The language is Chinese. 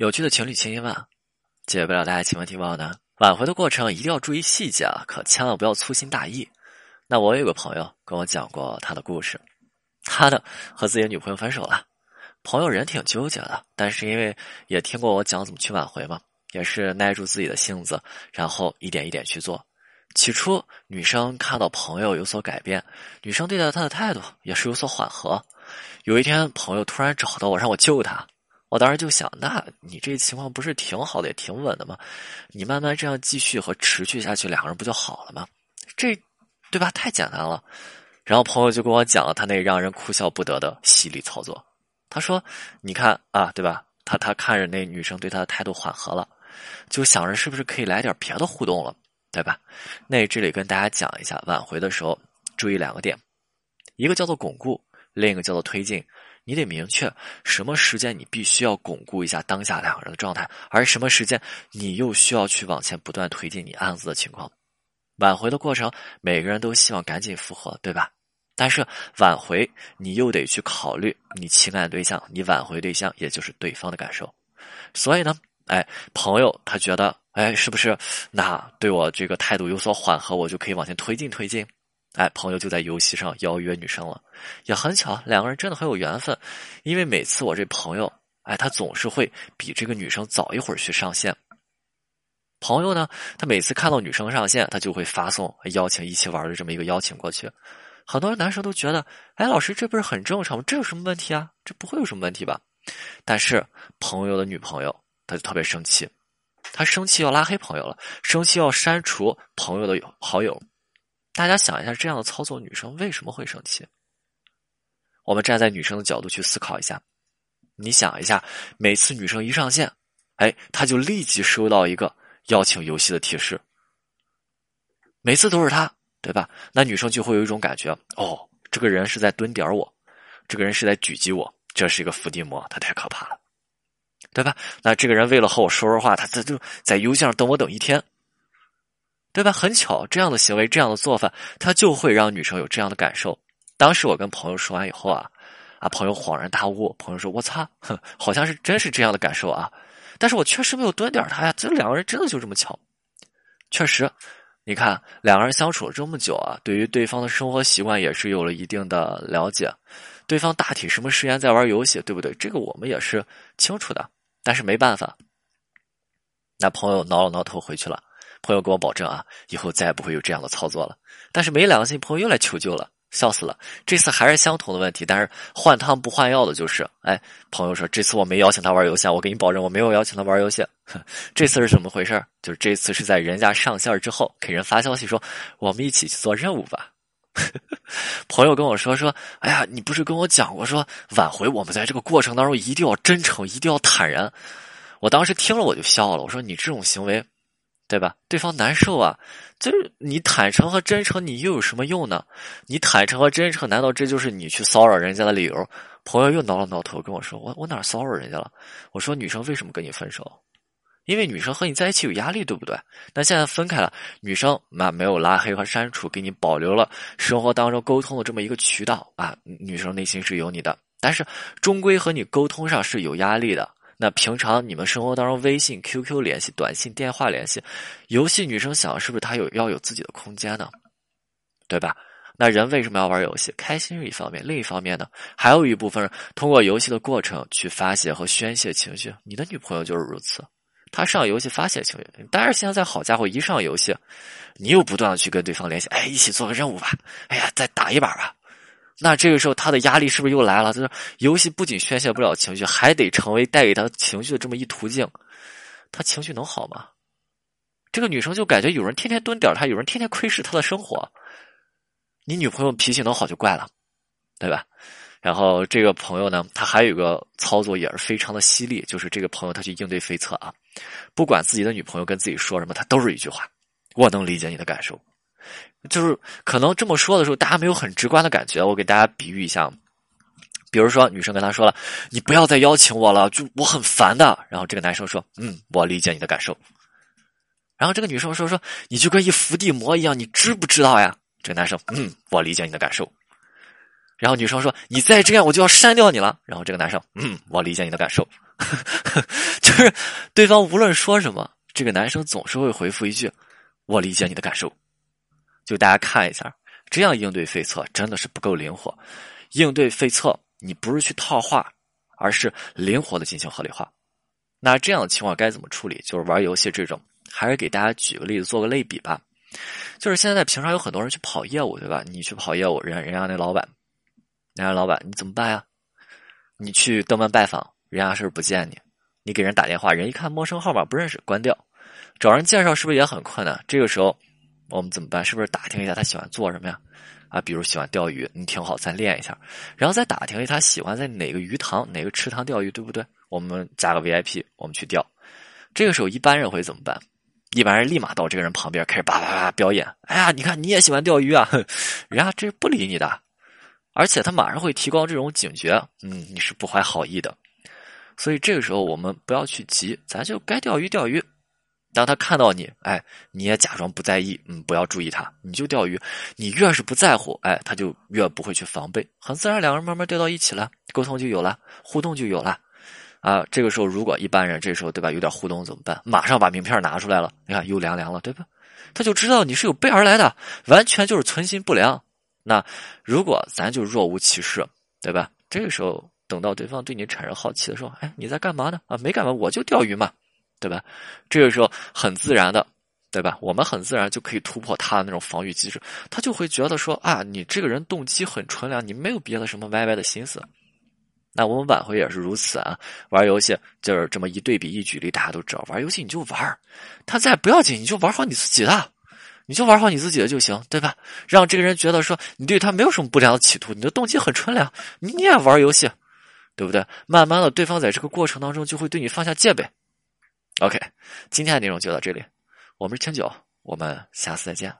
有趣的情侣千千万，解不了大家情问题报呢？挽回的过程一定要注意细节啊，可千万不要粗心大意。那我有个朋友跟我讲过他的故事，他的和自己的女朋友分手了。朋友人挺纠结的，但是因为也听过我讲怎么去挽回嘛，也是耐住自己的性子，然后一点一点去做。起初女生看到朋友有所改变，女生对待他的态度也是有所缓和。有一天，朋友突然找到我，让我救他。我当时就想，那你这情况不是挺好的，也挺稳的吗？你慢慢这样继续和持续下去，两个人不就好了吗？这，对吧？太简单了。然后朋友就跟我讲了他那让人哭笑不得的犀利操作。他说：“你看啊，对吧？他他看着那女生对他的态度缓和了，就想着是不是可以来点别的互动了，对吧？那这里跟大家讲一下，挽回的时候注意两个点，一个叫做巩固，另一个叫做推进。”你得明确什么时间你必须要巩固一下当下两个人的状态，而什么时间你又需要去往前不断推进你案子的情况。挽回的过程，每个人都希望赶紧复合，对吧？但是挽回你又得去考虑你情感对象，你挽回对象也就是对方的感受。所以呢，哎，朋友他觉得，哎，是不是那对我这个态度有所缓和，我就可以往前推进推进？哎，朋友就在游戏上邀约女生了，也很巧，两个人真的很有缘分。因为每次我这朋友，哎，他总是会比这个女生早一会儿去上线。朋友呢，他每次看到女生上线，他就会发送邀请一起玩的这么一个邀请过去。很多男生都觉得，哎，老师这不是很正常吗？这有什么问题啊？这不会有什么问题吧？但是朋友的女朋友，他就特别生气，他生气要拉黑朋友了，生气要删除朋友的好友。大家想一下，这样的操作，女生为什么会生气？我们站在女生的角度去思考一下。你想一下，每次女生一上线，哎，她就立即收到一个邀请游戏的提示。每次都是她，对吧？那女生就会有一种感觉：哦，这个人是在蹲点我，这个人是在狙击我，这是一个伏地魔，他太可怕了，对吧？那这个人为了和我说说话，他他就在邮件上等我等一天。对吧？很巧，这样的行为，这样的做法，他就会让女生有这样的感受。当时我跟朋友说完以后啊，啊，朋友恍然大悟，朋友说：“我擦，哼，好像是真是这样的感受啊！”但是我确实没有蹲点他呀，这两个人真的就这么巧。确实，你看两个人相处了这么久啊，对于对方的生活习惯也是有了一定的了解，对方大体什么时间在玩游戏，对不对？这个我们也是清楚的。但是没办法，那朋友挠了挠头回去了。朋友跟我保证啊，以后再也不会有这样的操作了。但是没良心，朋友又来求救了，笑死了。这次还是相同的问题，但是换汤不换药的就是，哎，朋友说这次我没邀请他玩游戏，我给你保证我没有邀请他玩游戏。这次是怎么回事？就是这次是在人家上线之后给人发消息说，我们一起去做任务吧。朋友跟我说说，哎呀，你不是跟我讲过说挽回我们在这个过程当中一定要真诚，一定要坦然。我当时听了我就笑了，我说你这种行为。对吧？对方难受啊，就是你坦诚和真诚，你又有什么用呢？你坦诚和真诚，难道这就是你去骚扰人家的理由？朋友又挠了挠头，跟我说：“我我哪骚扰人家了？”我说：“女生为什么跟你分手？因为女生和你在一起有压力，对不对？那现在分开了，女生那没有拉黑和删除，给你保留了生活当中沟通的这么一个渠道啊。女生内心是有你的，但是终归和你沟通上是有压力的。”那平常你们生活当中，微信、QQ 联系、短信、电话联系，游戏女生想是不是她有要有自己的空间呢？对吧？那人为什么要玩游戏？开心是一方面，另一方面呢，还有一部分人通过游戏的过程去发泄和宣泄情绪。你的女朋友就是如此，她上游戏发泄情绪。但是现在好家伙，一上游戏，你又不断的去跟对方联系，哎，一起做个任务吧，哎呀，再打一把吧。那这个时候，他的压力是不是又来了？就是游戏不仅宣泄不了情绪，还得成为带给他情绪的这么一途径，他情绪能好吗？这个女生就感觉有人天天蹲点他，有人天天窥视他的生活。你女朋友脾气能好就怪了，对吧？然后这个朋友呢，他还有一个操作也是非常的犀利，就是这个朋友他去应对飞策啊，不管自己的女朋友跟自己说什么，他都是一句话：“我能理解你的感受。”就是可能这么说的时候，大家没有很直观的感觉。我给大家比喻一下，比如说女生跟他说了：“你不要再邀请我了，就我很烦的。”然后这个男生说：“嗯，我理解你的感受。”然后这个女生说：“说你就跟一伏地魔一样，你知不知道呀？”这个男生：“嗯，我理解你的感受。”然后女生说：“你再这样，我就要删掉你了。”然后这个男生：“嗯，我理解你的感受。” 就是对方无论说什么，这个男生总是会回复一句：“我理解你的感受。”就大家看一下，这样应对废策真的是不够灵活。应对废策，你不是去套话，而是灵活的进行合理化。那这样的情况该怎么处理？就是玩游戏这种，还是给大家举个例子，做个类比吧。就是现在平常有很多人去跑业务，对吧？你去跑业务，人人家那老板，人家老板你怎么办呀？你去登门拜访，人家是不是不见你？你给人打电话，人一看陌生号码不认识，关掉。找人介绍是不是也很困难？这个时候我们怎么办？是不是打听一下他喜欢做什么呀？啊，比如喜欢钓鱼，你挺好，咱练一下，然后再打听一下他喜欢在哪个鱼塘、哪个池塘钓鱼，对不对？我们加个 VIP，我们去钓。这个时候一般人会怎么办？一般人立马到这个人旁边开始叭叭叭表演。哎呀，你看你也喜欢钓鱼啊？人家这是不理你的，而且他马上会提高这种警觉。嗯，你是不怀好意的。所以这个时候我们不要去急，咱就该钓鱼钓鱼。当他看到你，哎，你也假装不在意，嗯，不要注意他，你就钓鱼。你越是不在乎，哎，他就越不会去防备，很自然，两个人慢慢钓到一起了，沟通就有了，互动就有了。啊，这个时候如果一般人这时候对吧有点互动怎么办？马上把名片拿出来了，你看又凉凉了，对吧？他就知道你是有备而来的，完全就是存心不良。那如果咱就若无其事，对吧？这个时候等到对方对你产生好奇的时候，哎，你在干嘛呢？啊，没干嘛，我就钓鱼嘛。对吧？这个时候很自然的，对吧？我们很自然就可以突破他的那种防御机制，他就会觉得说啊，你这个人动机很纯良，你没有别的什么歪歪的心思。那我们挽回也是如此啊。玩游戏就是这么一对比一举例，大家都知道，玩游戏你就玩，他再不要紧，你就玩好你自己的，你就玩好你自己的就行，对吧？让这个人觉得说你对他没有什么不良的企图，你的动机很纯良，你也玩游戏，对不对？慢慢的，对方在这个过程当中就会对你放下戒备。OK，今天的内容就到这里。我们是千九，我们下次再见。